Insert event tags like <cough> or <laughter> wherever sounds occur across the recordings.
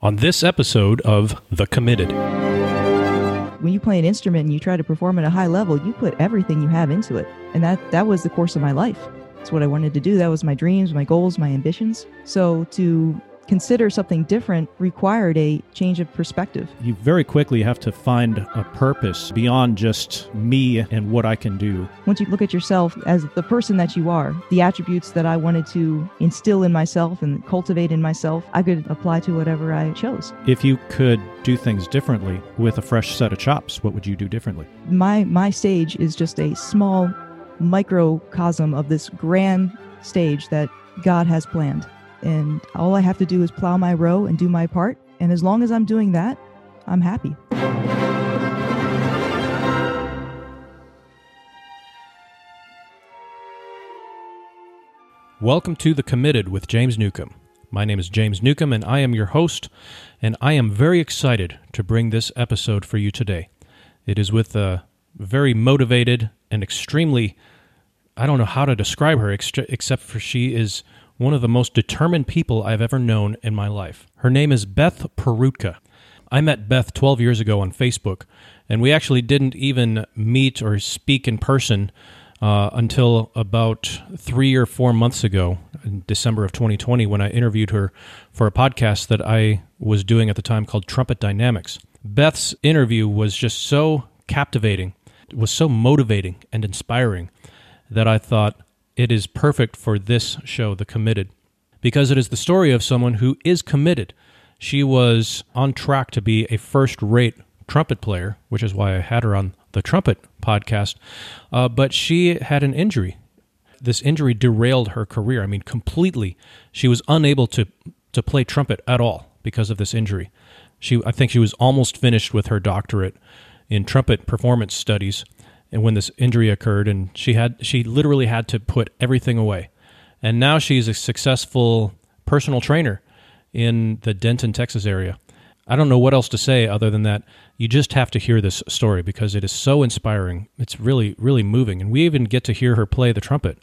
on this episode of The Committed. When you play an instrument and you try to perform at a high level, you put everything you have into it. And that that was the course of my life. It's what I wanted to do. That was my dreams, my goals, my ambitions. So to consider something different required a change of perspective. You very quickly have to find a purpose beyond just me and what I can do. Once you look at yourself as the person that you are, the attributes that I wanted to instill in myself and cultivate in myself, I could apply to whatever I chose. If you could do things differently with a fresh set of chops, what would you do differently? My my stage is just a small microcosm of this grand stage that God has planned and all I have to do is plow my row and do my part. And as long as I'm doing that, I'm happy. Welcome to The Committed with James Newcomb. My name is James Newcomb, and I am your host, and I am very excited to bring this episode for you today. It is with a very motivated and extremely, I don't know how to describe her, except for she is one of the most determined people I've ever known in my life. Her name is Beth Perutka. I met Beth 12 years ago on Facebook, and we actually didn't even meet or speak in person uh, until about three or four months ago, in December of 2020, when I interviewed her for a podcast that I was doing at the time called Trumpet Dynamics. Beth's interview was just so captivating, it was so motivating and inspiring that I thought, it is perfect for this show, The Committed, because it is the story of someone who is committed. She was on track to be a first rate trumpet player, which is why I had her on the trumpet podcast, uh, but she had an injury. This injury derailed her career. I mean, completely. She was unable to, to play trumpet at all because of this injury. She, I think she was almost finished with her doctorate in trumpet performance studies and when this injury occurred and she had she literally had to put everything away. And now she's a successful personal trainer in the denton texas area. I don't know what else to say other than that you just have to hear this story because it is so inspiring. It's really really moving. And we even get to hear her play the trumpet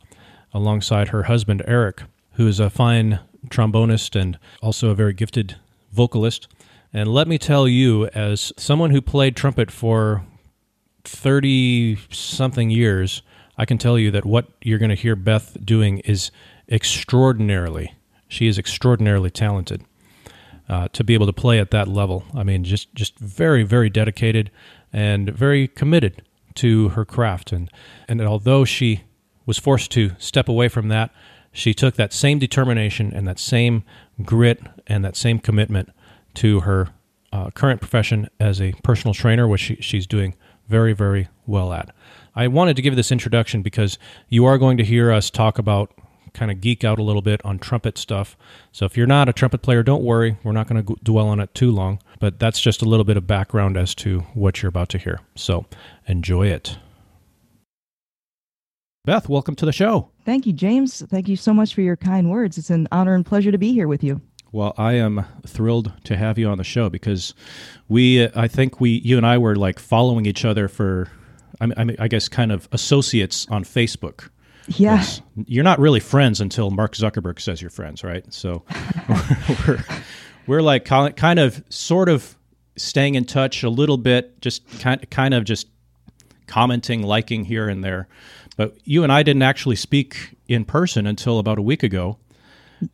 alongside her husband eric who is a fine trombonist and also a very gifted vocalist. And let me tell you as someone who played trumpet for 30 something years, I can tell you that what you're going to hear Beth doing is extraordinarily, she is extraordinarily talented. Uh, to be able to play at that level, I mean, just just very very dedicated and very committed to her craft, and and although she was forced to step away from that, she took that same determination and that same grit and that same commitment to her uh, current profession as a personal trainer, which she, she's doing very, very well at. I wanted to give this introduction because you are going to hear us talk about kind of geek out a little bit on trumpet stuff. So if you're not a trumpet player, don't worry. We're not going to dwell on it too long, but that's just a little bit of background as to what you're about to hear. So enjoy it. Beth, welcome to the show. Thank you, James. Thank you so much for your kind words. It's an honor and pleasure to be here with you. Well, I am thrilled to have you on the show because we, uh, I think we, you and I were like following each other for, I mean, I guess, kind of associates on Facebook. Yeah. You're not really friends until Mark Zuckerberg says you're friends, right? So <laughs> <laughs> we're, we're like kind of, sort of staying in touch a little bit, just kind, kind of just commenting, liking here and there. But you and I didn't actually speak in person until about a week ago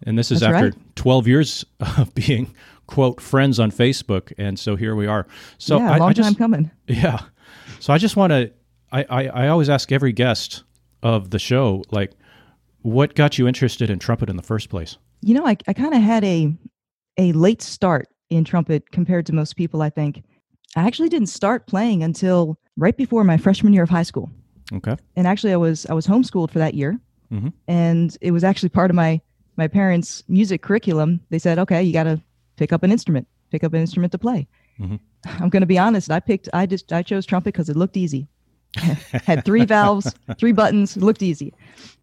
and this is That's after right. 12 years of <laughs> being, quote, friends on Facebook. And so here we are. So yeah, I, long I just, time coming. Yeah. So I just want to, I, I, I always ask every guest of the show, like, what got you interested in trumpet in the first place? You know, I, I kind of had a a late start in trumpet compared to most people, I think. I actually didn't start playing until right before my freshman year of high school. Okay. And actually I was I was homeschooled for that year. Mm-hmm. And it was actually part of my my parents' music curriculum, they said, okay, you got to pick up an instrument, pick up an instrument to play. Mm-hmm. I'm going to be honest. I picked, I just, I chose trumpet because it looked easy. <laughs> Had three valves, three buttons, looked easy.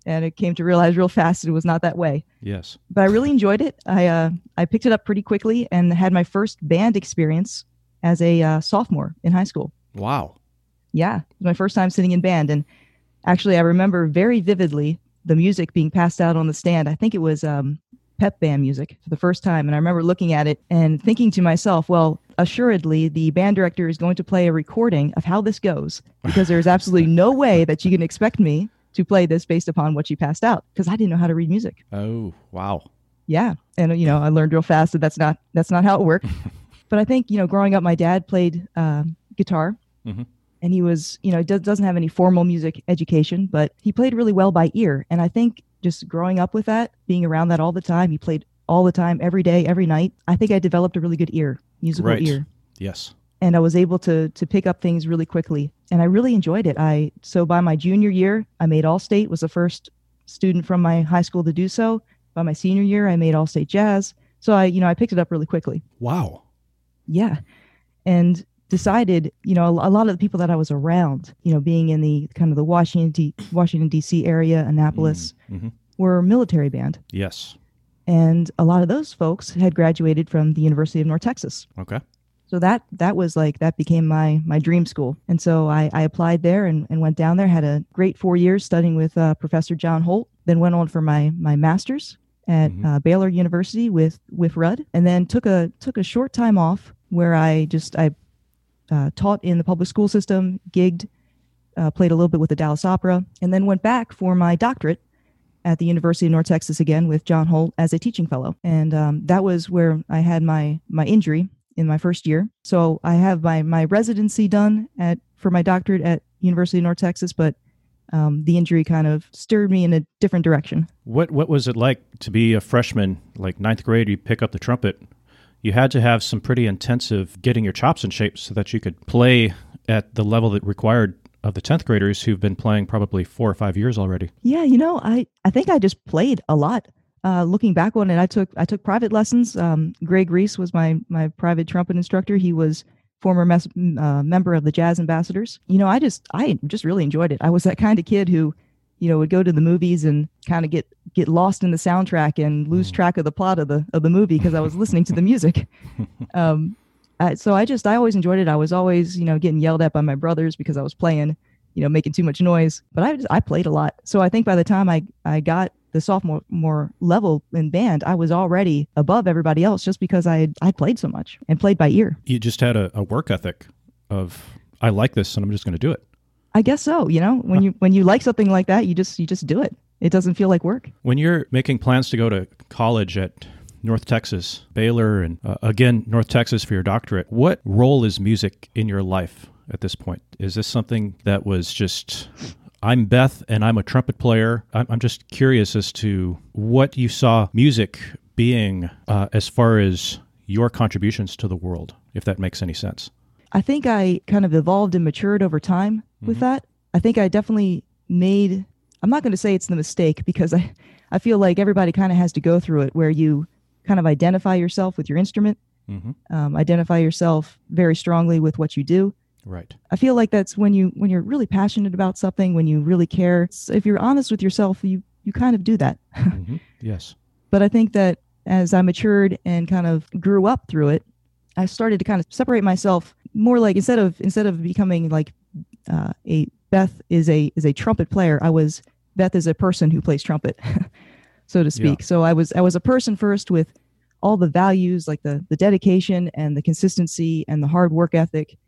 And it came to realize real fast it was not that way. Yes. But I really enjoyed it. I, uh, I picked it up pretty quickly and had my first band experience as a uh, sophomore in high school. Wow. Yeah. It was my first time sitting in band. And actually, I remember very vividly the music being passed out on the stand. I think it was um, pep band music for the first time. And I remember looking at it and thinking to myself, well, assuredly, the band director is going to play a recording of how this goes because there's absolutely <laughs> no way that you can expect me to play this based upon what you passed out because I didn't know how to read music. Oh, wow. Yeah. And, you know, I learned real fast that that's not, that's not how it worked. <laughs> but I think, you know, growing up, my dad played uh, guitar. Mm-hmm and he was you know doesn't have any formal music education but he played really well by ear. And i think just growing up with that being around that all the time he played all the time every day every night i think i developed a really good ear musical right. ear. Yes. And i was able to to pick up things really quickly. And i really enjoyed it. I so by my junior year i made all state was the first student from my high school to do so. By my senior year i made all state jazz. So i you know i picked it up really quickly. Wow. Yeah. And decided, you know, a, a, lot of the people that I was around, you know, being in the kind of the Washington D, Washington D.C. area, Annapolis, mm, mm-hmm. were military band. Yes. And a lot of those folks had graduated from the University of North Texas. Okay. So that that was like that became my my dream school, and so I, I applied there and, and went down there. Had a great four years studying with uh, Professor John Holt. Then went on for my my master's at mm-hmm. uh, Baylor University with with Rudd, and then took a took a short time off where I just I uh, taught in the public school system, gigged, uh, played a little bit with the Dallas Opera, and then went back for my doctorate at the University of North Texas again with John Holt as a teaching fellow. And um, that was where I had my my injury in my first year. So I have my my residency done at for my doctorate at University of North Texas, but um, the injury kind of stirred me in a different direction. What what was it like to be a freshman, like ninth grade? You pick up the trumpet you had to have some pretty intensive getting your chops in shape so that you could play at the level that required of the 10th graders who've been playing probably four or five years already. Yeah, you know, I, I think I just played a lot. Uh, looking back on it, I took I took private lessons. Um, Greg Reese was my my private trumpet instructor. He was former mes- uh, member of the Jazz Ambassadors. You know, I just I just really enjoyed it. I was that kind of kid who you know would go to the movies and kind of get get lost in the soundtrack and lose mm. track of the plot of the of the movie because I was listening to the music. <laughs> Um, I, so I just I always enjoyed it. I was always you know getting yelled at by my brothers because I was playing, you know, making too much noise. But I just, I played a lot. So I think by the time I I got the sophomore more level in band, I was already above everybody else just because I had, I played so much and played by ear. You just had a, a work ethic of I like this and I'm just going to do it. I guess so. You know, when you when you like something like that, you just you just do it. It doesn't feel like work. When you're making plans to go to college at North Texas, Baylor, and uh, again North Texas for your doctorate, what role is music in your life at this point? Is this something that was just I'm Beth and I'm a trumpet player. I'm, just curious as to what you saw music being uh, as far as your contributions to the world, if that makes any sense. I think I kind of evolved and matured over time with mm-hmm. that. I think I definitely made I'm not going to say it's the mistake because I I feel like everybody kind of has to go through it where you kind of identify yourself with your instrument, mm-hmm. um, identify yourself very strongly with what you do. Right. I feel like that's when you when you're really passionate about something, when you really care. If you're honest with yourself, you you kind of do that. <laughs> mm-hmm. Yes. But I think that as I matured and kind of grew up through it, I started to kind of separate myself more like instead of instead of becoming like uh, a Beth is a is a trumpet player. I was Beth is a person who plays trumpet, <laughs> so to speak. Yeah. So I was I was a person first with all the values like the the dedication and the consistency and the hard work ethic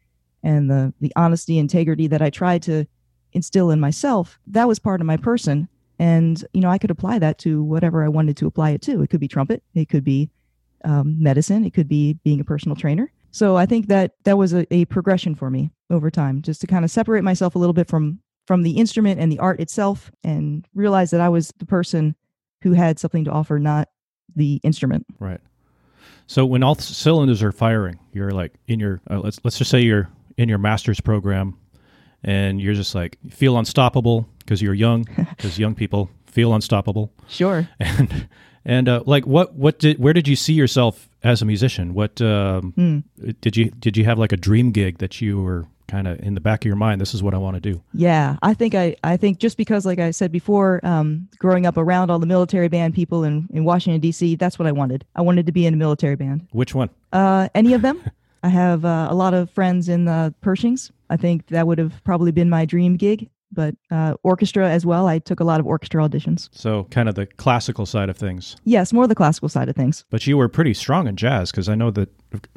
and the the honesty integrity that I tried to instill in myself. That was part of my person, and you know I could apply that to whatever I wanted to apply it to. It could be trumpet. It could be um, medicine. It could be being a personal trainer. So I think that that was a, a progression for me over time, just to kind of separate myself a little bit from from the instrument and the art itself, and realize that I was the person who had something to offer, not the instrument. Right. So when all cylinders are firing, you're like in your uh, let's let's just say you're in your master's program, and you're just like feel unstoppable because you're young, <laughs> because young people feel unstoppable. Sure. And and uh, like, what what did where did you see yourself as a musician? What um, mm. did you did you have like a dream gig that you were kind of in the back of your mind? This is what I want to do. Yeah, I think I I think just because, like I said before, um, growing up around all the military band people in in Washington D.C., that's what I wanted. I wanted to be in a military band. Which one? Uh, any of them. <laughs> I have uh, a lot of friends in the Pershings. I think that would have probably been my dream gig, but uh, orchestra as well. I took a lot of orchestra auditions. So, kind of the classical side of things. Yes, more the classical side of things. But you were pretty strong in jazz because I know that,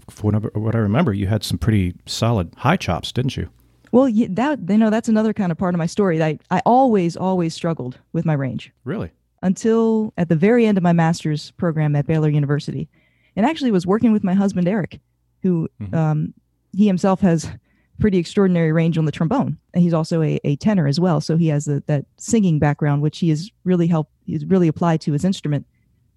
for what I remember, you had some pretty solid high chops, didn't you? Well, yeah, that you know that's another kind of part of my story. I I always always struggled with my range. Really? Until at the very end of my master's program at Baylor University, and actually was working with my husband Eric, who mm-hmm. um, he himself has pretty extraordinary range on the trombone, and he's also a, a tenor as well. So he has a, that singing background, which he has really helped. He's really applied to his instrument.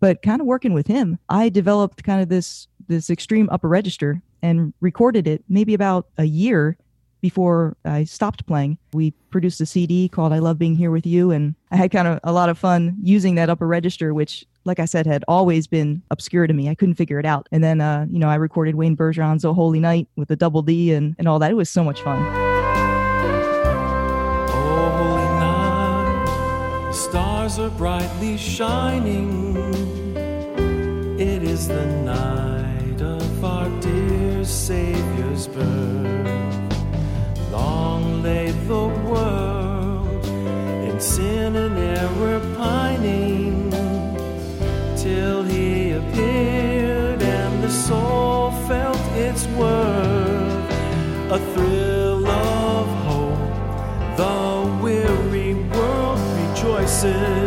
But kind of working with him, I developed kind of this this extreme upper register and recorded it maybe about a year before I stopped playing. We produced a CD called I Love Being Here with You, and I had kind of a lot of fun using that upper register, which, like I said, had always been obscure to me. I couldn't figure it out. And then, uh, you know, I recorded Wayne Bergeron's Oh Holy Night with the double D and, and all that. It was so much fun. Oh, holy night, the stars are brightly shining. It is the night of our dear Savior's birth long lay the world in sin and error pining a thrill of hope. The weary world rejoices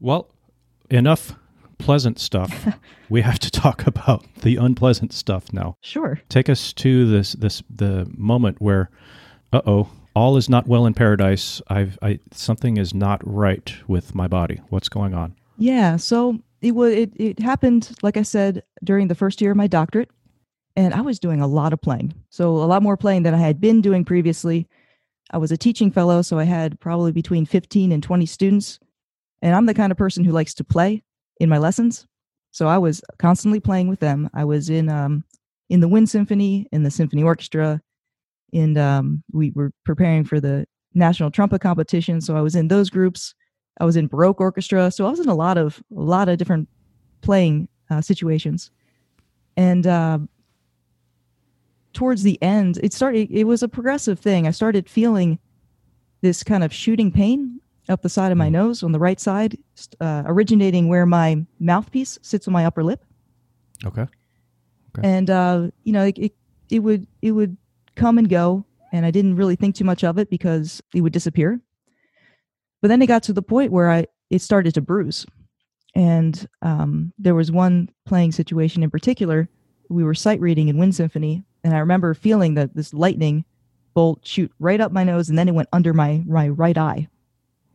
Well, enough pleasant stuff. <laughs> we have to talk about the unpleasant stuff now. Sure. Take us to this this the moment where uh oh, all is not well in paradise. I've I something is not right with my body. What's going on? Yeah, so it was it, it happened, like I said, during the first year of my doctorate. And I was doing a lot of playing. So a lot more playing than I had been doing previously. I was a teaching fellow, so I had probably between 15 and 20 students and I'm the kind of person who likes to play in my lessons. So I was constantly playing with them. I was in um in the wind symphony, in the symphony orchestra, and um we were preparing for the national trumpet competition. So I was in those groups. I was in baroque orchestra. So I was in a lot of a lot of different playing uh, situations. And uh, towards the end, it started. It was a progressive thing. I started feeling this kind of shooting pain up the side of my hmm. nose on the right side, uh, originating where my mouthpiece sits on my upper lip. Okay. okay. And uh, you know, it, it, it would it would come and go, and I didn't really think too much of it because it would disappear. But then it got to the point where I it started to bruise, and um, there was one playing situation in particular. We were sight reading in Wind Symphony, and I remember feeling that this lightning bolt shoot right up my nose, and then it went under my my right eye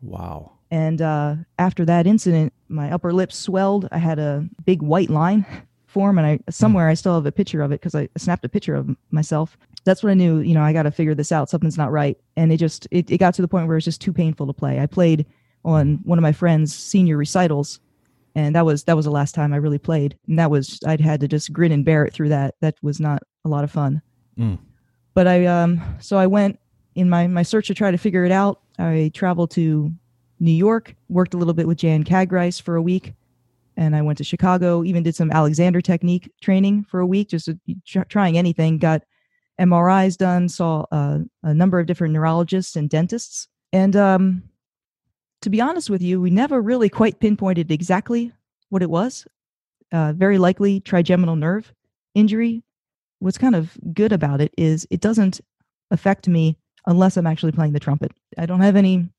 Wow. And uh, after that incident, my upper lip swelled. I had a big white line <laughs> form, and I somewhere I still have a picture of it because I snapped a picture of myself. That's when I knew, you know, I got to figure this out. Something's not right. And it just it, it got to the point where it was just too painful to play. I played on one of my friend's senior recitals, and that was that was the last time I really played. And that was I'd had to just grin and bear it through that. That was not a lot of fun. Mm. But I um so I went in my my search to try to figure it out. I traveled to New York, worked a little bit with Jan Kagarice for a week, and I went to Chicago. Even did some Alexander technique training for a week, just tr- trying anything. Got MRIs done. Saw uh, a number of different neurologists and dentists. And um, to be honest with you, we never really quite pinpointed exactly what it was. Uh, very likely trigeminal nerve injury. What's kind of good about it is it doesn't affect me unless I'm actually playing the trumpet. I don't have any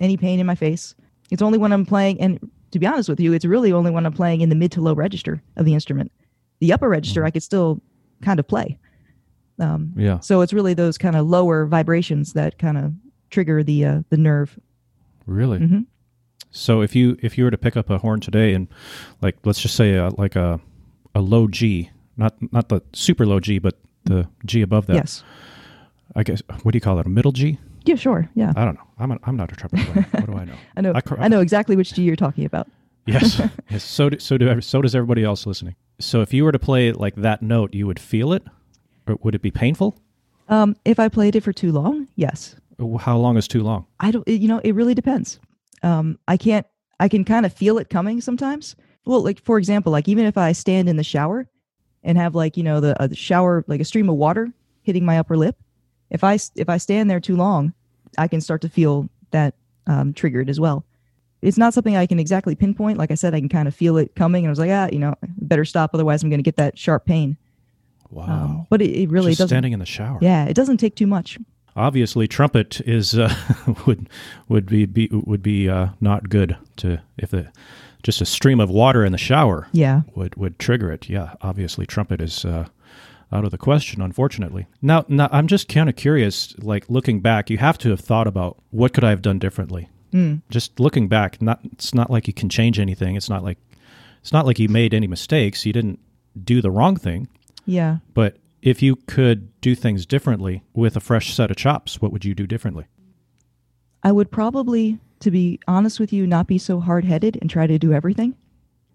any pain in my face. It's only when I'm playing, and to be honest with you, it's really only when I'm playing in the mid to low register of the instrument. The upper register. I could still kind of play. Um, Yeah. so it's really those kind of lower vibrations that kind of trigger the uh, the nerve. Really? Mm-hmm. So if you if you were to pick up a horn today and like let's just say a, like a a low G, not not the super low G, but the G above that. Yes. I guess what do you call it? A middle G? Yeah. Sure. Yeah. I don't know. I'm a, I'm not a trumpet player. what do I know? <laughs> I know. I I, know exactly which G you're talking about. <laughs> Yes. <laughs> yes. So do, so do so does everybody else listening. So if you were to play like that note, you would feel it, or would it be painful? Um, if I played it for too long, yes. How long is too long? I don't. You know, it really depends. Um, I can't. I can kind of feel it coming sometimes. Well, like for example, like even if I stand in the shower and have like you know the, uh, the shower like a stream of water hitting my upper lip, if I if I stand there too long, I can start to feel that um, triggered as well. It's not something I can exactly pinpoint. Like I said, I can kind of feel it coming, and I was like, ah, you know, better stop, otherwise I'm going to get that sharp pain. Wow. Um, but it, it really Just doesn't. standing in the shower. Yeah, it doesn't take too much. Obviously, trumpet is uh, <laughs> would would be, be would be uh, not good to if the just a stream of water in the shower Yeah. would would trigger it. Yeah, obviously, trumpet is uh, out of the question. Unfortunately, now, now I'm just kind of curious. Like looking back, you have to have thought about what could I have done differently. Mm. Just looking back, not it's not like you can change anything. It's not like it's not like you made any mistakes. You didn't do the wrong thing. Yeah. But if you could do things differently with a fresh set of chops, what would you do differently? I would probably, to be honest with you, not be so hard headed and try to do everything.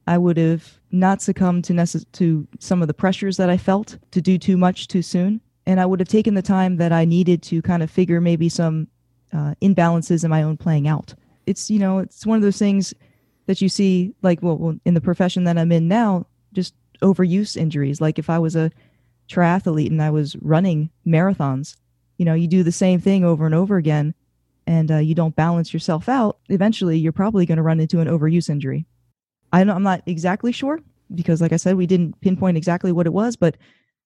I would have not succumbed to necess- to some of the pressures that I felt to do too much too soon, and I would have taken the time that I needed to kind of figure maybe some uh, imbalances in my own playing out. It's you know it's one of those things that you see like well, in the profession that I'm in now, just overuse injuries. Like if I was a triathlete and I was running marathons, you know, you do the same thing over and over again and uh, you don't balance yourself out, eventually you're probably going to run into an overuse injury. I I'm not exactly sure because, like I said, we didn't pinpoint exactly what it was, but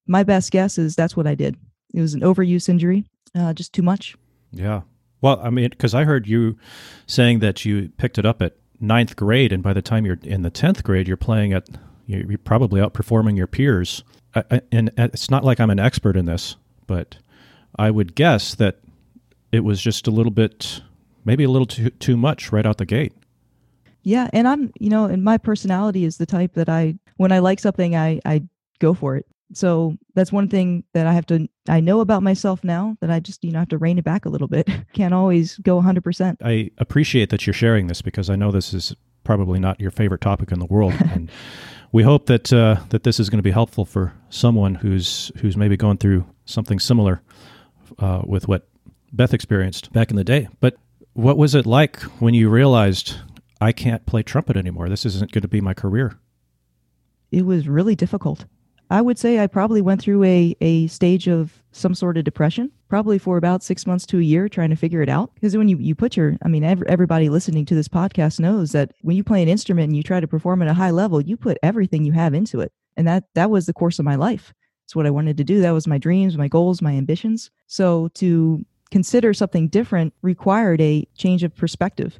my best guess is that's what I did. It was an overuse injury, uh, just too much. Yeah. Well, I mean, because I heard you saying that you picked it up at ninth grade, and by the time you're in the tenth grade, you're playing at you're probably outperforming your peers. I, and it's not like I'm an expert in this, but I would guess that it was just a little bit, maybe a little too too much right out the gate. Yeah, and I'm, you know, and my personality is the type that I, when I like something, I I go for it. So that's one thing that I have to, I know about myself now that I just, you know, have to rein it back a little bit. <laughs> Can't always go 100%. I appreciate that you're sharing this because I know this is probably not your favorite topic in the world, <laughs> and we hope that uh, that this is going to be helpful for someone who's who's maybe going through something similar uh, with what Beth experienced back in the day. But what was it like when you realized I can't play trumpet anymore? This isn't going to be my career. it was really difficult. I would say I probably went through a, a stage of some sort of depression, probably for about six months to a year, trying to figure it out. Because when you, you put your, I mean, ev- everybody listening to this podcast knows that when you play an instrument and you try to perform at a high level, you put everything you have into it. And that, that was the course of my life. It's what I wanted to do. That was my dreams, my goals, my ambitions. So to consider something different required a change of perspective.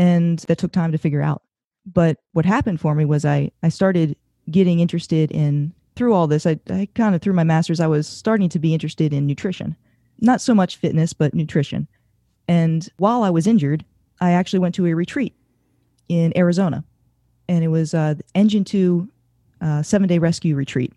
And that took time to figure out. But what happened for me was I, I started getting interested in through all this I, I kind of through my masters i was starting to be interested in nutrition not so much fitness but nutrition and while i was injured i actually went to a retreat in arizona and it was uh, the engine 2 uh, seven day rescue retreat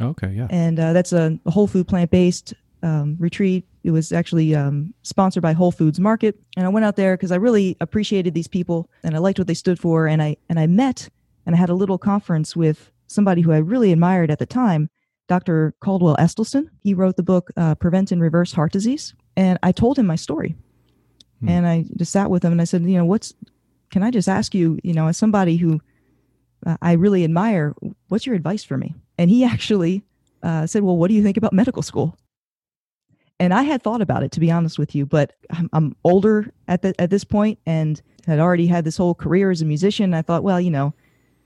Okay, yeah. and uh, that's a, a whole food plant based um, retreat. It was actually um, sponsored by Whole Foods Market, and I went out there because I really appreciated these people and I liked what they stood for. And I and I met and I had a little conference with somebody who I really admired at the time, Dr. Caldwell Esselstyn. He wrote the book uh, Prevent and Reverse Heart Disease, and I told him my story, Hmm. and I just sat with him and I said, you know, what's can I just ask you, you know, as somebody who uh, I really admire. What's your advice for me? And he <laughs> actually uh, said, Well, what do you think about medical school? And I had thought about it, to be honest with you, but I'm, I'm older at the, at this point and had already had this whole career as a musician. I thought, well, you know,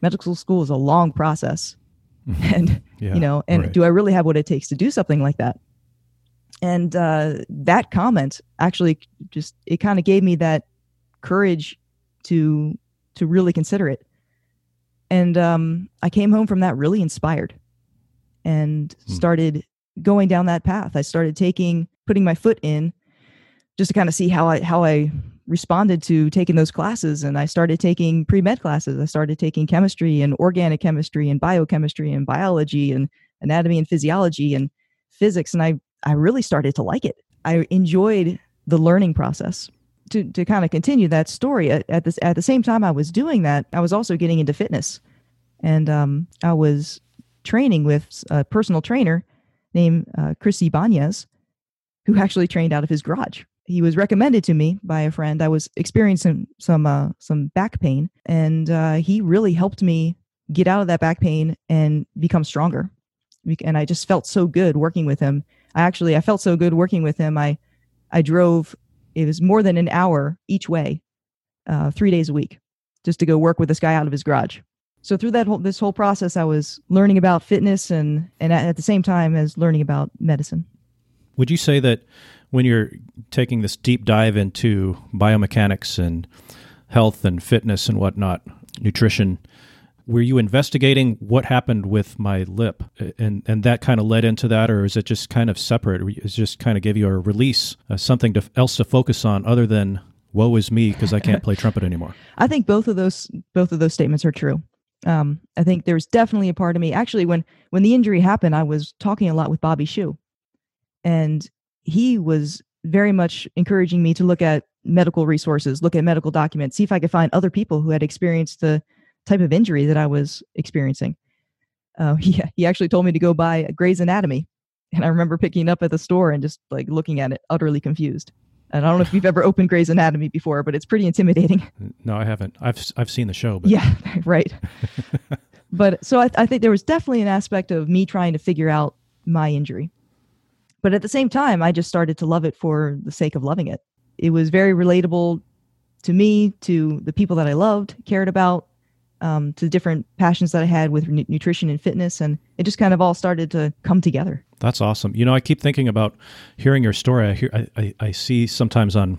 medical school is a long process, <laughs> and yeah, you know, and right. do I really have what it takes to do something like that? And uh, that comment actually just it kind of gave me that courage to to really consider it. And um, I came home from that really inspired and hmm. started going down that path. I started taking putting my foot in just to kind of see how I how I responded to taking those classes and I started taking pre-med classes. I started taking chemistry and organic chemistry and biochemistry and biology and anatomy and physiology and physics and I I really started to like it. I enjoyed the learning process. To to kind of continue that story at, at this at the same time I was doing that, I was also getting into fitness. And um, I was training with a personal trainer named uh, Chris Ibanez, who actually trained out of his garage. He was recommended to me by a friend. I was experiencing some uh, some back pain, and uh, he really helped me get out of that back pain and become stronger. And I just felt so good working with him. I actually I felt so good working with him. I I drove it was more than an hour each way, uh, three days a week, just to go work with this guy out of his garage so through that whole this whole process i was learning about fitness and and at, the same time as learning about medicine. Would you say that when you're taking this deep dive into biomechanics and health and fitness and whatnot nutrition were you investigating what happened with my lip? And and that kind of led into that or is it just kind of separate? Is just kind of give you a release uh, something to, else to focus on other than woe is me because i can't play trumpet anymore i think both of those both of those statements are true um, I think there's definitely a part of me. Actually, when when the injury happened, I was talking a lot with Bobby Shew, and he was very much encouraging me to look at medical resources, look at medical documents, see if I could find other people who had experienced the type of injury that I was experiencing. Uh, <laughs> he he actually told me to go buy Gray's Anatomy, and I remember picking up at the store and just like looking at it, utterly confused. And I don't know if you've ever opened Gray's Anatomy before, but it's pretty intimidating. No, I haven't. I've I've seen the show, but yeah, <laughs> right. but so I, I think there was definitely an aspect of me trying to figure out my injury, but at the same time, I just started to love it for the sake of loving it. It was very relatable to me, to the people that I loved, cared about, um, to different passions that I had with n- nutrition and fitness, and it just kind of all started to come together. That's awesome. You know, I keep thinking about hearing your story. I hear, I, I, I see sometimes on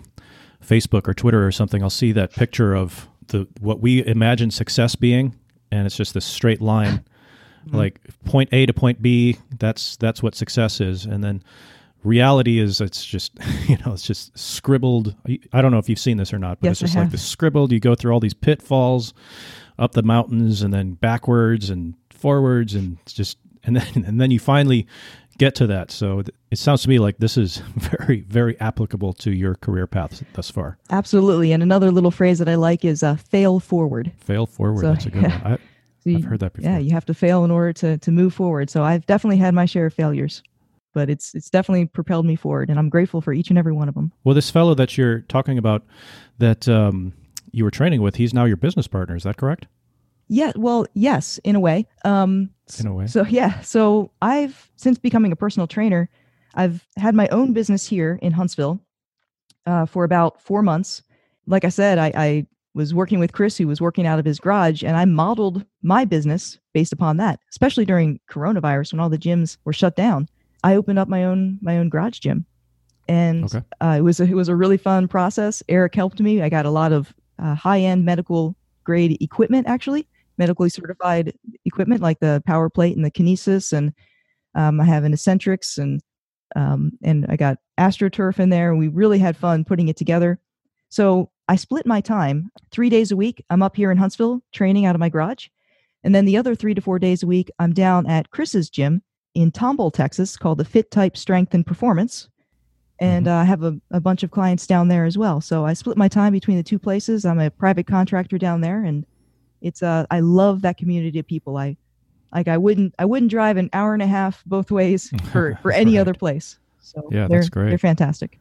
Facebook or Twitter or something. I'll see that picture of the what we imagine success being, and it's just this straight line, mm-hmm. like point A to point B. That's that's what success is, and then reality is it's just <laughs> you know it's just scribbled i don't know if you've seen this or not but yes, it's just like the scribbled you go through all these pitfalls up the mountains and then backwards and forwards and just and then <laughs> and then you finally get to that. So it sounds to me like this is <laughs> very very applicable to your career path thus far. Absolutely. And another little phrase that I like is uh, fail forward. Fail forward. So, That's a good yeah. one. I, have heard that before. Yeah, you have to fail in order to to move forward. So I've definitely had my share of failures but it's it's definitely propelled me forward and i'm grateful for each and every one of them well this fellow that you're talking about that um, you were training with, he's now your business partner. Is that correct? Yeah, well, yes, in a way. Um, in a way. So yeah, so I've since becoming a personal trainer, I've had my own business here in Huntsville uh, for about four months. Like I said, I, I was working with Chris, who was working out of his garage, and I modeled my business based upon that. Especially during coronavirus, when all the gyms were shut down, I opened up my own my own garage gym, and okay. uh, it was a, it was a really fun process. Eric helped me. I got a lot of uh, high end medical grade equipment, actually, medically certified equipment like the power plate and the kinesis. And um, I have an eccentrics and um, and I got astroturf in there. And we really had fun putting it together. So I split my time three days a week. I'm up here in Huntsville training out of my garage. And then the other three to four days a week, I'm down at Chris's gym in Tomball, Texas, called the Fit Type Strength and Performance and mm-hmm. uh, I have a, a bunch of clients down there as well. So I split my time between the two places. I'm a private contractor down there, and it's uh I love that community of people. I like I wouldn't I wouldn't drive an hour and a half both ways <laughs> for for any right. other place. So yeah, that's great. They're fantastic.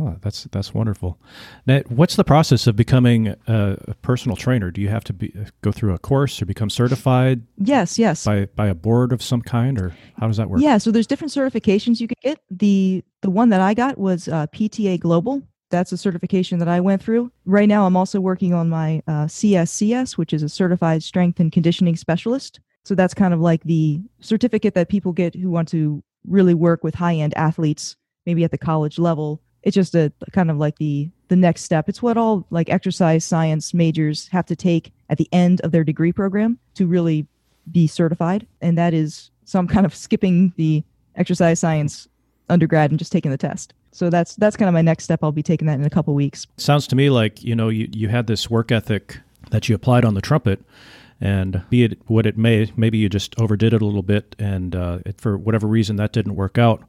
Oh, that's that's wonderful. Now, what's the process of becoming a, personal trainer? Do you have to be, go through a course or become certified? Yes, yes. By by a board of some kind, or how does that work? Yeah, so there's different certifications you could get. the The one that I got was uh, PTA Global. That's a certification that I went through. Right now, I'm also working on my uh, CSCS, which is a Certified Strength and Conditioning Specialist. So that's kind of like the certificate that people get who want to really work with high end athletes, maybe at the college level it's just a kind of like the the next step. It's what all like exercise science majors have to take at the end of their degree program to really be certified. And that is so i'm kind of <laughs> skipping the exercise science undergrad and just taking the test. So that's that's kind of my next step. I'll be taking that in a couple weeks. Sounds to me like you know you, you had this work ethic that you applied on the trumpet and be it what it may maybe you just overdid it a little bit and uh, it, for whatever reason that didn't work out.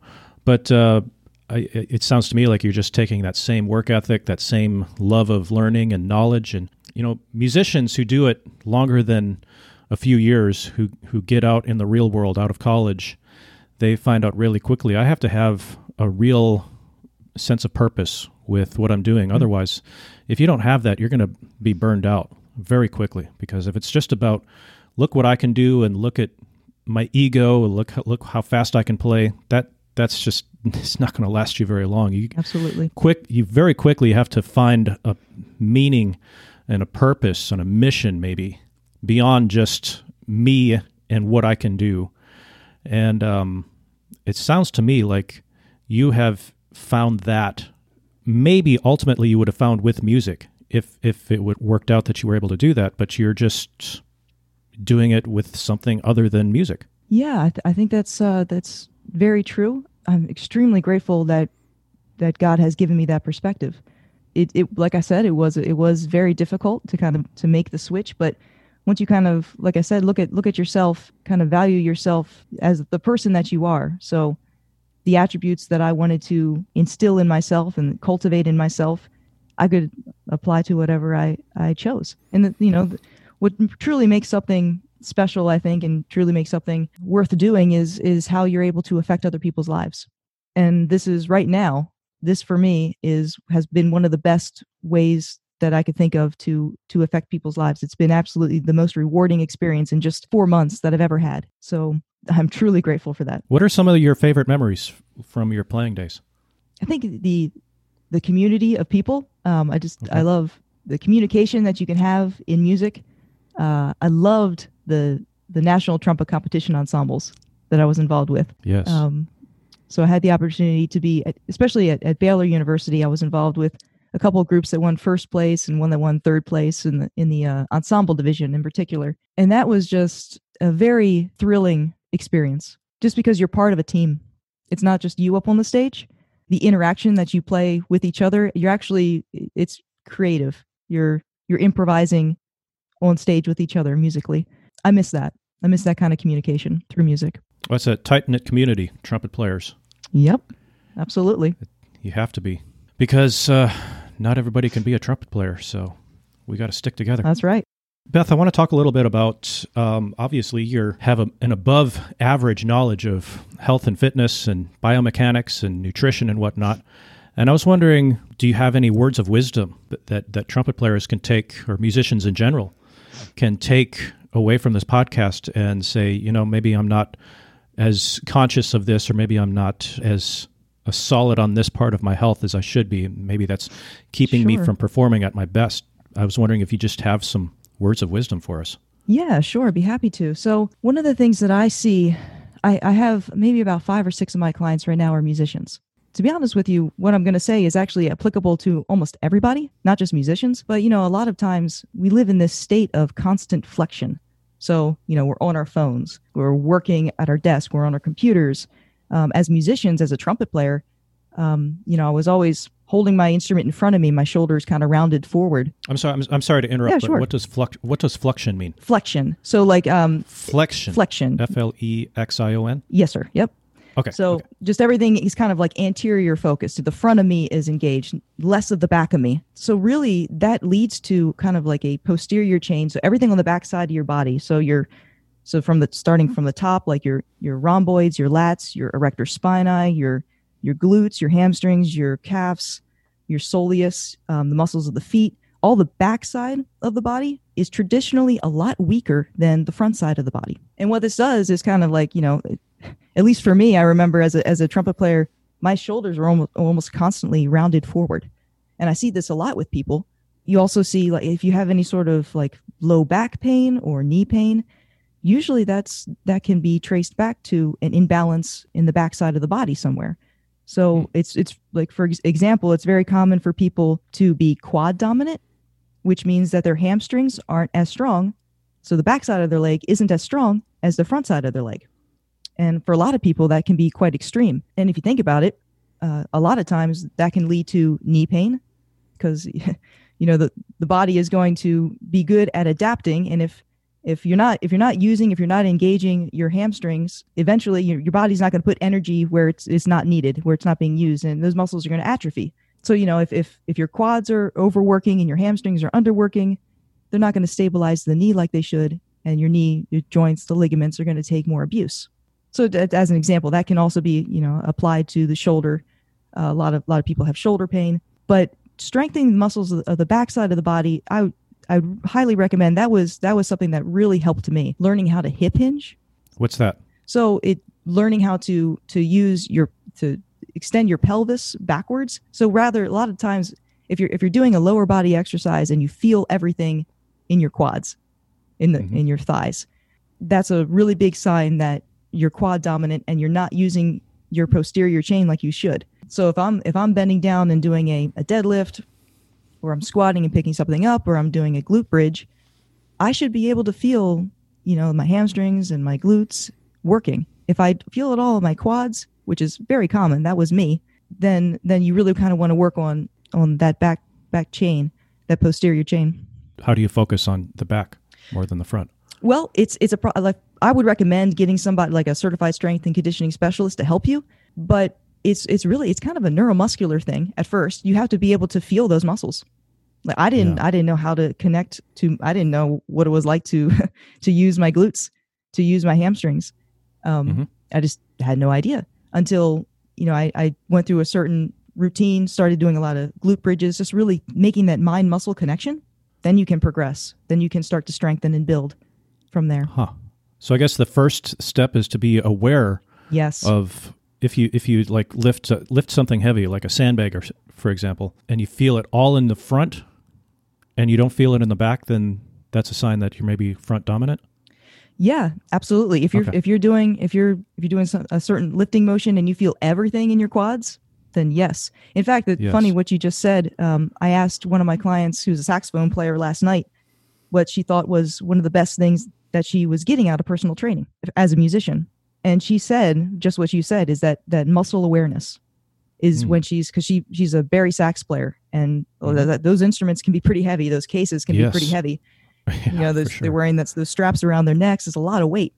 But uh, I, it sounds to me like you're just taking that same work ethic, that same love of learning and knowledge, and you know, musicians who do it longer than a few years, who who get out in the real world, out of college, they find out really quickly. I have to have a real sense of purpose with what I'm doing. Mm-hmm. Otherwise, if you don't have that, you're going to be burned out very quickly. Because if it's just about look what I can do and look at my ego, look look how fast I can play, that that's just <laughs> it's not going to last you very long. You absolutely quick. You very quickly have to find a meaning and a purpose and a mission, maybe beyond just me and what I can do. And um, it sounds to me like you have found that. Maybe ultimately you would have found with music if if it would worked out that you were able to do that, but you're just doing it with something other than music. Yeah, I, th- I think that's uh, that's very true. I'm extremely grateful that that God has given me that perspective. It, it like I said, it was it was very difficult to kind of to make the switch, but once you kind of like I said, look at look at yourself, kind of value yourself as the person that you are. So the attributes that I wanted to instill in myself and cultivate in myself, I could apply to whatever I I chose. And the, you know, what truly makes something special, I think, and truly makes something worth doing is is how you're able to affect other people's lives. And this is right now, this for me is has been one of the best ways that I could think of to to affect people's lives. It's been absolutely the most rewarding experience in just 4 months that I've ever had. So, I'm truly grateful for that. What are some of your favorite memories from your playing days? I think the the community of people. Um, I just okay. I love the communication that you can have in music. Uh, I loved the the national trumpet competition ensembles that I was involved with. Yes. Um, so I had the opportunity to be, at, especially at, at Baylor University, I was involved with a couple of groups that won first place and one that won third place in the in the uh, ensemble division in particular, and that was just a very thrilling experience. Just because you're part of a team, it's not just you up on the stage. The interaction that you play with each other, you're actually it's creative. You're you're improvising on stage with each other musically. I miss that. I miss that kind of communication through music. Well, it's a tight knit community, trumpet players. Yep, absolutely. You have to be because uh, not everybody can be a trumpet player, so we got to stick together. That's right. Beth, I want to talk a little bit about. Um, obviously, you have a, an above average knowledge of health and fitness and biomechanics and nutrition and whatnot. And I was wondering, do you have any words of wisdom that, that, that trumpet players can take, or musicians in general, can take away from this podcast and say, you know, maybe I'm not as conscious of this, or maybe I'm not as solid on this part of my health as I should be. Maybe that's keeping sure. me from performing at my best. I was wondering if you just have some words of wisdom for us. Yeah, sure. Be happy to. So, one of the things that I see, I, I have maybe about five or six of my clients right now are musicians to be honest with you, what I'm going to say is actually applicable to almost everybody, not just musicians. But, you know, a lot of times we live in this state of constant flexion. So, you know, we're on our phones, we're working at our desk, we're on our computers. Um, as musicians, as a trumpet player, um, you know, I was always holding my instrument in front of me, my shoulders kind of rounded forward. I'm sorry. I'm, I'm sorry to interrupt. Yeah, sure. what does flux? What does flexion mean? Flexion. So like um, flexion. Flexion. F L E X I O N. Yes, sir. Yep. Okay. So okay. just everything is kind of like anterior focused. So the front of me is engaged, less of the back of me. So really that leads to kind of like a posterior chain. So everything on the back side of your body. So you're so from the starting from the top, like your your rhomboids, your lats, your erector spinae, your your glutes, your hamstrings, your calves, your soleus, um, the muscles of the feet, all the backside of the body is traditionally a lot weaker than the front side of the body. And what this does is kind of like, you know, at least for me, I remember as a, as a trumpet player, my shoulders were almost, almost constantly rounded forward. And I see this a lot with people. You also see like if you have any sort of like low back pain or knee pain, usually that's that can be traced back to an imbalance in the backside of the body somewhere. So mm. it's it's like for example, it's very common for people to be quad dominant, which means that their hamstrings aren't as strong. So the backside of their leg isn't as strong as the front side of their leg. And for a lot of people, that can be quite extreme. And if you think about it, uh, a lot of times that can lead to knee pain because <laughs> you know the, the body is going to be good at adapting. And if if you're not if you're not using if you're not engaging your hamstrings eventually your, your body's not going to put energy where it's it's not needed where it's not being used and those muscles are going to atrophy. So you know if if if your quads are overworking and your hamstrings are underworking they're not going to stabilize the knee like they should and your knee your joints the ligaments are going to take more abuse so as an example that can also be you know applied to the shoulder uh, a lot of a lot of people have shoulder pain but strengthening the muscles of the backside of the body i I highly recommend. That was that was something that really helped me learning how to hip hinge. What's that? So it learning how to to use your to extend your pelvis backwards. So rather a lot of times if you're if you're doing a lower body exercise and you feel everything in your quads, in the mm-hmm. in your thighs, that's a really big sign that you're quad dominant and you're not using your posterior chain like you should. So if I'm if I'm bending down and doing a, a deadlift or I'm squatting and picking something up, or I'm doing a glute bridge, I should be able to feel, you know, my hamstrings and my glutes working. If I feel it all in my quads, which is very common, that was me, then then you really kind of want to work on on that back back chain, that posterior chain. How do you focus on the back more than the front? Well, it's it's a pro- like I would recommend getting somebody like a certified strength and conditioning specialist to help you, but it's it's really it's kind of a neuromuscular thing at first. You have to be able to feel those muscles. Like i didn't yeah. i didn't know how to connect to i didn't know what it was like to <laughs> to use my glutes to use my hamstrings. Um mm-hmm. i just had no idea until you know I, I went through a certain routine started doing a lot of glute bridges just really making that mind muscle connection. Then you can progress. Then you can start to strengthen and build from there. Huh. So i guess the first step is to be aware yes. of if you if you like lift uh, lift something heavy like a sandbag or for example and you feel it all in the front and you don't feel it in the back then that's a sign that you're maybe front dominant? Yeah absolutely. If you're okay. if you're doing if you're if you're doing some, a certain lifting motion and you feel everything in your quads then yes. In fact it's yes. funny what you just said um, i asked one of my clients who's a saxophone player last night what she thought was one of the best things that she was getting out of personal training as a musician and she said just what you said is that that muscle awareness is mm. when she's because she she's a bari sax player and mm. that, those instruments can be pretty heavy those cases can yes. be pretty heavy <laughs> yeah, you know those, sure. they're wearing that's those straps around their necks is a lot of weight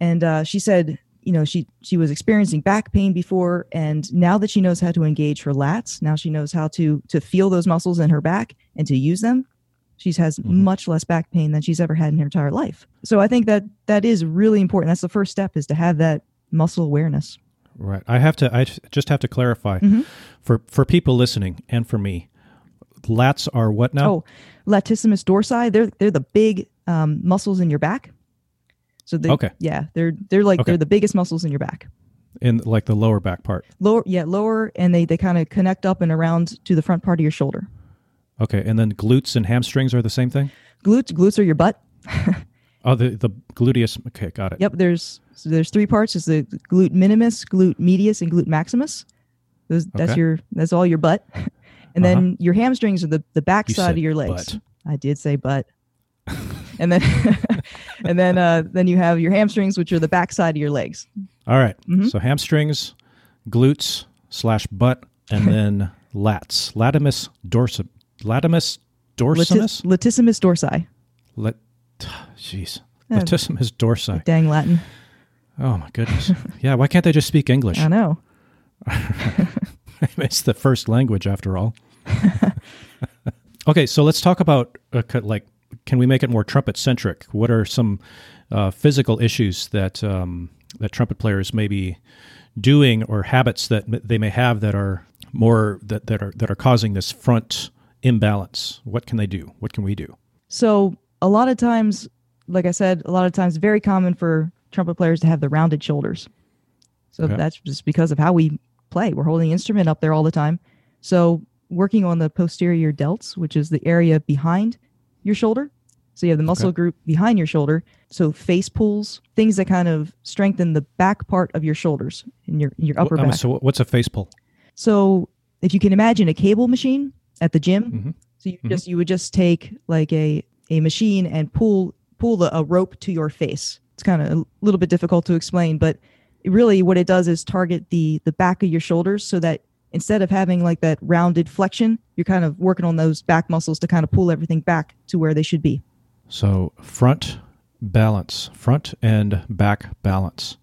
and uh, she said you know she she was experiencing back pain before and now that she knows how to engage her lats now she knows how to to feel those muscles in her back and to use them she has mm-hmm. much less back pain than she's ever had in her entire life. So I think that that is really important. That's the first step is to have that muscle awareness. Right. I have to. I just have to clarify mm-hmm. for for people listening and for me. Lats are what now? Oh, latissimus dorsi. They're they're the big um, muscles in your back. So they, okay. Yeah, they're they're like okay. they're the biggest muscles in your back. In like the lower back part. Lower, yeah, lower, and they they kind of connect up and around to the front part of your shoulder. Okay, and then glutes and hamstrings are the same thing. Glutes, glutes are your butt. oh, the the gluteus. Okay, got it. Yep. There's so there's three parts. Is the glute minimus, glute medius, and glute maximus. Those that's your that's all your butt. <laughs> And uh-huh. then your hamstrings are the the back side of your legs. Butt. I did say butt. <laughs> and then <laughs> and then uh, then you have your hamstrings, which are the back side of your legs. All right. mm-hmm. So hamstrings, glutes slash butt, and then lats. Latimus dorsum Latimus dorsimus? latissimus dorsi. Lat- <sighs> Jeez. Latissimus dorsi. Dang Latin. Oh, my goodness. <laughs> yeah, why can't they just speak English? I know. <laughs> it's the first language, after all. <laughs> okay, so let's talk about, uh, like, can we make it more trumpet centric? What are some uh, physical issues that um, that trumpet players may be doing or habits that m- they may have that are more that, that are that are causing this front imbalance? What can they do? What can we do? So a lot of times, like I said, a lot of times very common for trumpet players to have the rounded shoulders. So Okay. that's just because of how we play. We're holding the instrument up there all the time. So working on the posterior delts, which is the area behind your shoulder. So you have the muscle Okay. group behind your shoulder. So face pulls, things that kind of strengthen the back part of your shoulders and your your upper um, back. so what's a face pull? So if you can imagine a cable machine at the gym, Mhm. so you Mhm. just you would just take like a a machine and pull pull the, a rope to your face. It's kind of a little bit difficult to explain, but really what it does is target the the back of your shoulders so that instead of having like that rounded flexion, you're kind of working on those back muscles to kind of pull everything back to where they should be. So front balance, front and back balance.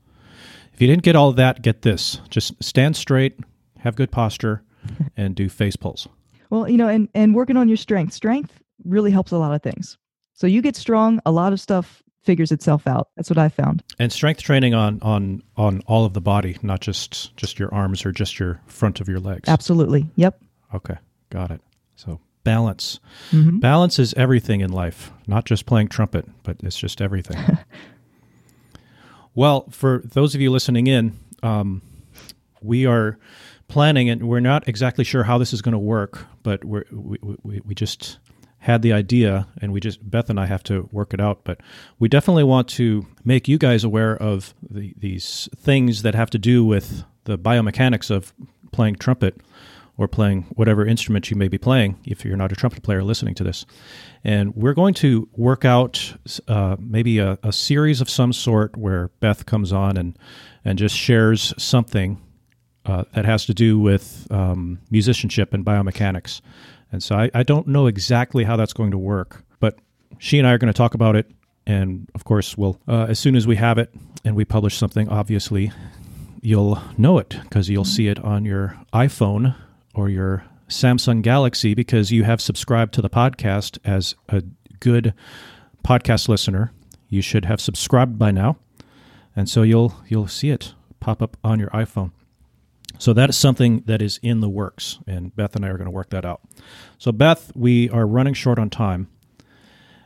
If you didn't get all that, get this. Just stand straight, have good posture, <laughs> and do face pulls. Well, you know, and and working on your strength. Strength really helps a lot of things. So you get strong, a lot of stuff figures itself out. That's what I found. And strength training on on on all of the body, not just just your arms or just your front of your legs. Absolutely. Yep. Okay, got it. So balance. Mhm. Balance is everything in life, not just playing trumpet, but it's just everything. <laughs> well, for those of you listening in, um, we are planning, and we're not exactly sure how this is going to work, but we, we, we just had the idea, and we just Beth and I have to work it out. But we definitely want to make you guys aware of the, these things that have to do with the biomechanics of playing trumpet or playing whatever instrument you may be playing if you're not a trumpet player listening to this. And we're going to work out uh, maybe a, a series of some sort where Beth comes on and, and just shares something uh, that has to do with um, musicianship and biomechanics. And so I, I don't know exactly how that's going to work, but she and I are going to talk about it. And of course, we'll, uh, as soon as we have it and we publish something, obviously, you'll know it because you'll see it on your iPhone or your Samsung Galaxy because you have subscribed to the podcast as a good podcast listener. You should have subscribed by now. And so you'll you'll see it pop up on your iPhone. So that is something that is in the works and Beth and I are going to work that out. So Beth, we are running short on time.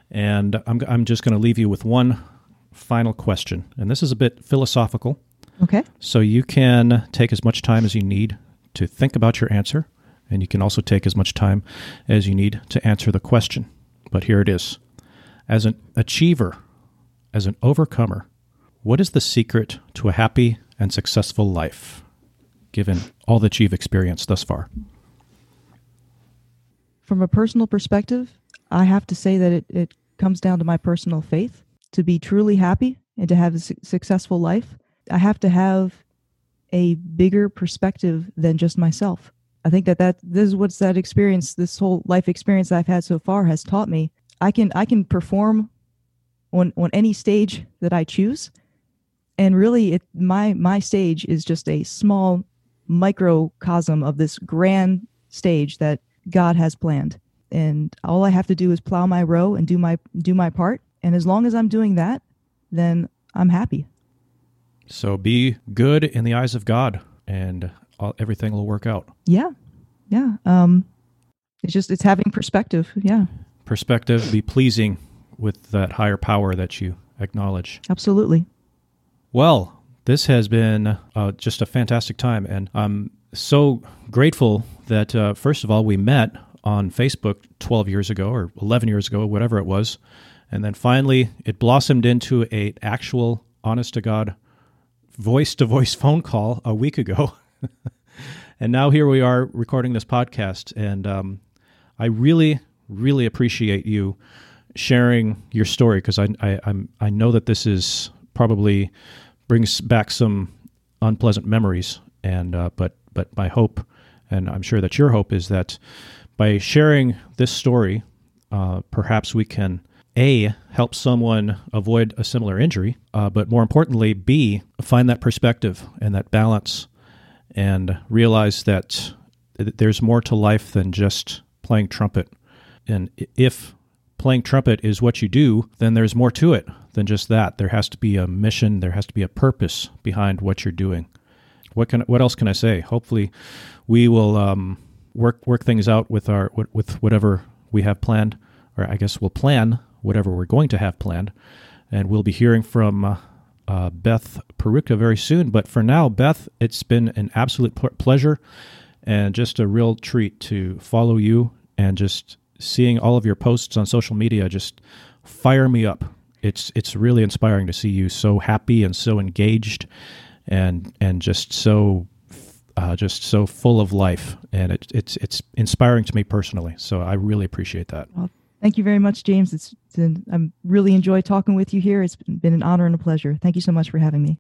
And I'm I'm just going to leave you with one final question. And this is a bit philosophical. Okay. So you can take as much time as you need to think about your answer, and you can also take as much time as you need to answer the question. But here it is. As an achiever, as an overcomer, what is the secret to a happy and successful life, given all that you've experienced thus far? From a personal perspective, I have to say that it, it comes down to my personal faith. To be truly happy and to have a su- successful life, I have to have a bigger perspective than just myself. I think that, that this is what's that experience, this whole life experience that I've had so far has taught me. I can I can perform on on any stage that I choose, and really, it my my stage is just a small microcosm of this grand stage that God has planned. And all I have to do is plow my row and do my do my part. And as long as I'm doing that, then I'm happy. So be good in the eyes of God, and all, everything will work out. Yeah. Yeah. Um it's just it's having perspective. Yeah. Perspective, be pleasing with that higher power that you acknowledge. Absolutely. Well, this has been uh, just a fantastic time, and I'm so grateful that uh, first of all we met on Facebook 12 years ago or 11 years ago, whatever it was, and then finally it blossomed into a actual, honest to God, voice to voice phone call a week ago, <laughs> and now here we are recording this podcast, and um, I really, really appreciate you sharing your story because I, I I'm I know that this is probably brings back some unpleasant memories and uh, but but my hope and I'm sure that your hope is that by sharing this story uh, perhaps we can a help someone avoid a similar injury uh, but more importantly b find that perspective and that balance and realize that th- there's more to life than just playing trumpet. And if playing trumpet is what you do, then there's more to it than just that. There has to be a mission, there has to be a purpose behind what you're doing. what can what else can I say? Hopefully, we will um, work work things out with our with whatever we have planned, or I guess we'll plan whatever we're going to have planned, and we'll be hearing from. Uh, uh, Beth Perukta very soon. But for now, Beth, it's been an absolute pl- pleasure and just a real treat to follow you and just seeing all of your posts on social media just fire me up. It's it's really inspiring to see you so happy and so engaged and and just so uh, just so full of life, and it, it's it's inspiring to me personally. So I really appreciate that. Well, thank you very much, James. It's, it's I'm really enjoy talking with you here. It's been an honor and a pleasure. Thank you so much for having me.